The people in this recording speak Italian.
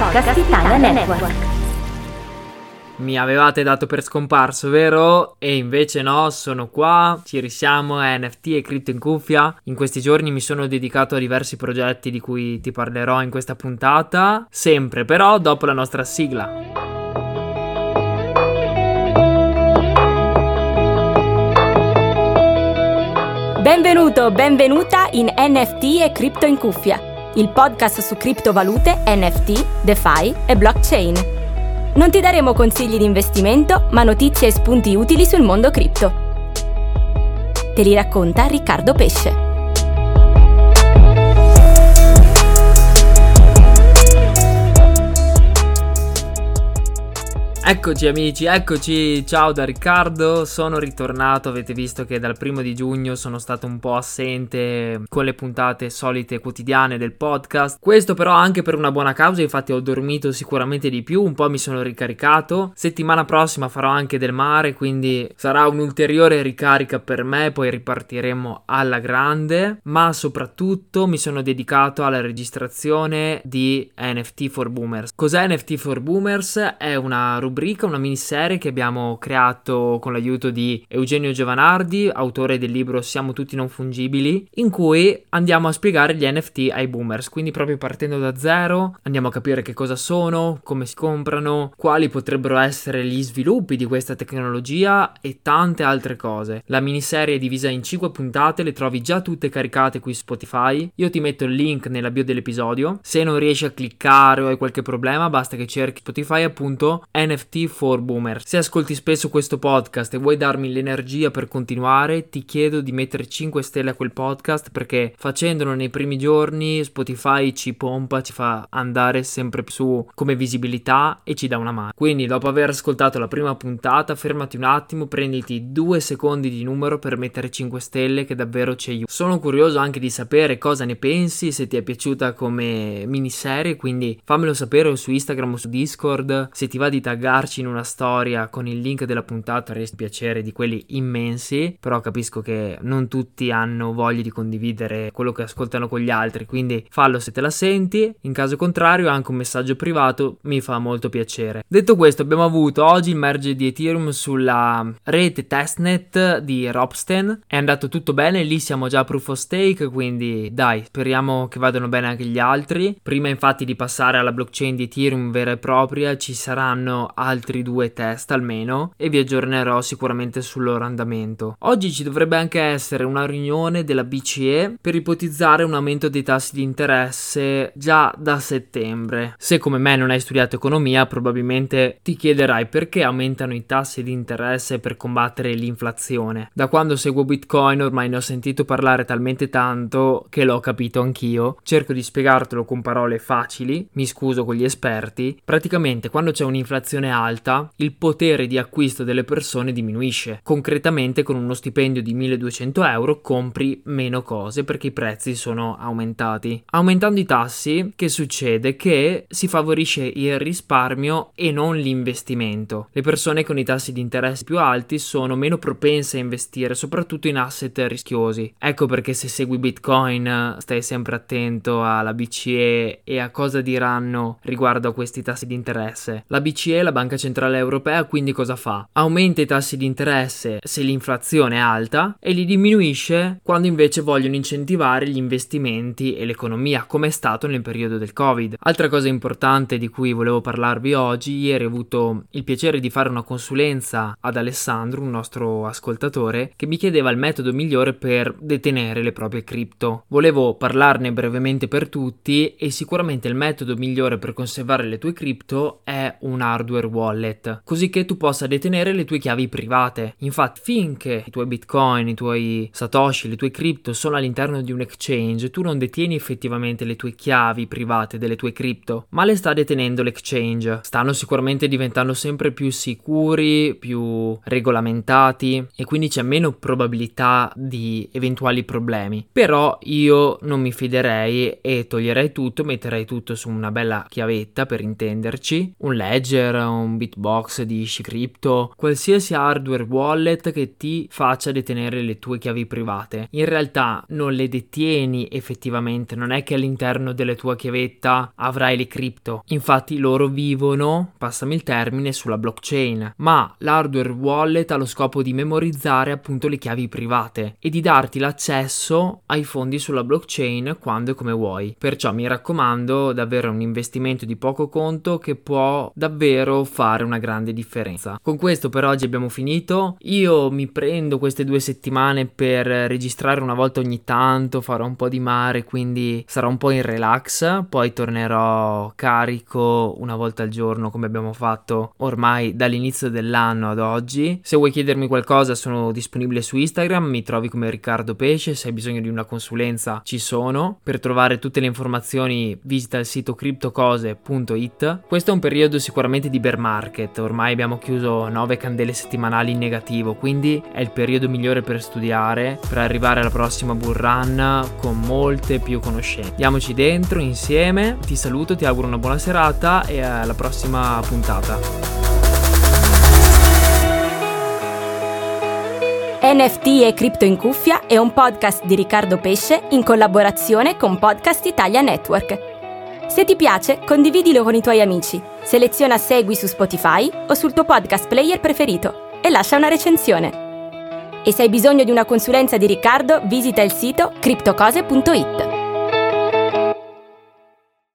Podcast Italia Network. Mi avevate dato per scomparso, vero? E invece no, sono qua, ci risiamo, è NFT e cripto in cuffia. In questi giorni mi sono dedicato a diversi progetti di cui ti parlerò in questa puntata, sempre però dopo la nostra sigla. Benvenuto, benvenuta in NFT e cripto in cuffia il podcast su criptovalute, NFT, DeFi e blockchain. Non ti daremo consigli di investimento, ma notizie e spunti utili sul mondo cripto. Te li racconta Riccardo Pesce. Eccoci amici, eccoci, ciao da Riccardo, sono ritornato, avete visto che dal primo di giugno sono stato un po' assente con le puntate solite quotidiane del podcast, questo però anche per una buona causa, infatti ho dormito sicuramente di più, un po' mi sono ricaricato, settimana prossima farò anche del mare, quindi sarà un'ulteriore ricarica per me, poi ripartiremo alla grande, ma soprattutto mi sono dedicato alla registrazione di NFT for Boomers. Cos'è NFT for Boomers? È una rubrica rubrica, una miniserie che abbiamo creato con l'aiuto di Eugenio Giovanardi, autore del libro Siamo tutti non fungibili, in cui andiamo a spiegare gli NFT ai boomers, quindi proprio partendo da zero andiamo a capire che cosa sono, come si comprano, quali potrebbero essere gli sviluppi di questa tecnologia e tante altre cose. La miniserie è divisa in 5 puntate, le trovi già tutte caricate qui su Spotify. Io ti metto il link nella bio dell'episodio. Se non riesci a cliccare o hai qualche problema, basta che cerchi Spotify appunto NFT NFT for Boomer. Se ascolti spesso questo podcast e vuoi darmi l'energia per continuare, ti chiedo di mettere 5 stelle a quel podcast perché facendolo nei primi giorni Spotify ci pompa, ci fa andare sempre su come visibilità e ci dà una mano. Quindi dopo aver ascoltato la prima puntata, fermati un attimo, prenditi due secondi di numero per mettere 5 stelle che davvero ci aiuta. Sono curioso anche di sapere cosa ne pensi, se ti è piaciuta come miniserie, quindi fammelo sapere su Instagram o su Discord, se ti va di taggare buttarci in una storia con il link della puntata resti piacere di quelli immensi, però capisco che non tutti hanno voglia di condividere quello che ascoltano con gli altri, quindi fallo se te la senti, in caso contrario anche un messaggio privato mi fa molto piacere. Detto questo abbiamo avuto oggi il merge di Ethereum sulla rete testnet di Ropsten, è andato tutto bene, lì siamo già a proof of stake, quindi dai, speriamo che vadano bene anche gli altri. Prima infatti di passare alla blockchain di Ethereum vera e propria ci saranno altri due test almeno e vi aggiornerò sicuramente sul loro andamento. Oggi ci dovrebbe anche essere una riunione della BCE per ipotizzare un aumento dei tassi di interesse già da settembre. Se come me non hai studiato economia, probabilmente ti chiederai perché aumentano i tassi di interesse per combattere l'inflazione. Da quando seguo Bitcoin ormai ne ho sentito parlare talmente tanto che l'ho capito anch'io. Cerco di spiegartelo con parole facili, mi scuso con gli esperti. Praticamente quando c'è un'inflazione alta, il potere di acquisto delle persone diminuisce. Concretamente con uno stipendio di 1200 euro compri meno cose perché i prezzi sono aumentati. Aumentando i tassi, che succede? Che si favorisce il risparmio e non l'investimento. Le persone con i tassi di interesse più alti sono meno propense a investire, soprattutto in asset rischiosi. Ecco perché se segui Bitcoin stai sempre attento alla BCE e a cosa diranno riguardo a questi tassi di interesse. La BCE, la Banca Centrale Europea quindi cosa fa? Aumenta i tassi di interesse se l'inflazione è alta e li diminuisce quando invece vogliono incentivare gli investimenti e l'economia, come è stato nel periodo del Covid. Altra cosa importante di cui volevo parlarvi oggi, ieri ho avuto il piacere di fare una consulenza ad Alessandro, un nostro ascoltatore, che mi chiedeva il metodo migliore per detenere le proprie cripto. Volevo parlarne brevemente per tutti e sicuramente il metodo migliore per conservare le tue cripto è un hardware wallet, così che tu possa detenere le tue chiavi private. Infatti, finché i tuoi bitcoin, i tuoi satoshi, le tue cripto sono all'interno di un exchange, tu non detieni effettivamente le tue chiavi private delle tue cripto, ma le sta detenendo l'exchange. Stanno sicuramente diventando sempre più sicuri, più regolamentati e quindi c'è meno probabilità di eventuali problemi. Però io non mi fiderei e toglierei tutto, metterei tutto su una bella chiavetta per intenderci, un ledger, un Bitbox di Crypto, qualsiasi hardware wallet che ti faccia detenere le tue chiavi private. In realtà non le detieni effettivamente, non è che all'interno della tua chiavetta avrai le cripto. Infatti loro vivono, passami il termine, sulla blockchain, ma l'hardware wallet ha lo scopo di memorizzare appunto le chiavi private e di darti l'accesso ai fondi sulla blockchain quando e come vuoi. Perciò mi raccomando, davvero un investimento di poco conto che può davvero fare una grande differenza. Con questo per oggi abbiamo finito. Io mi prendo queste due settimane per registrare una volta ogni tanto, farò un po' di mare, quindi sarò un po' in relax, poi tornerò carico una volta al giorno come abbiamo fatto ormai dall'inizio dell'anno ad oggi. Se vuoi chiedermi qualcosa sono disponibile su Instagram, mi trovi come Riccardo Pesce, se hai bisogno di una consulenza ci sono. Per trovare tutte le informazioni visita il sito criptocose.it. Questo è un periodo sicuramente di bear market, ormai abbiamo chiuso 9 candele settimanali in negativo, quindi è il periodo migliore per studiare, per arrivare alla prossima bull run con molte più conoscenze. Andiamoci dentro insieme, ti saluto, ti auguro una buona serata e alla prossima puntata. NFT e Cripto in Cuffia è un podcast di Riccardo Pesce in collaborazione con Podcast Italia Network. Se ti piace, condividilo con i tuoi amici, seleziona Segui su Spotify o sul tuo podcast player preferito e lascia una recensione. E se hai bisogno di una consulenza di Riccardo, visita il sito criptocose.it.